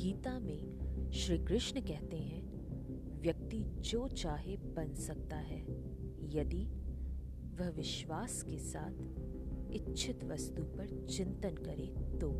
गीता में श्री कृष्ण कहते हैं, व्यक्ति जो चाहे बन सकता है, यदि वह विश्वास के साथ इच्छित वस्तु पर चिंतन करे तो।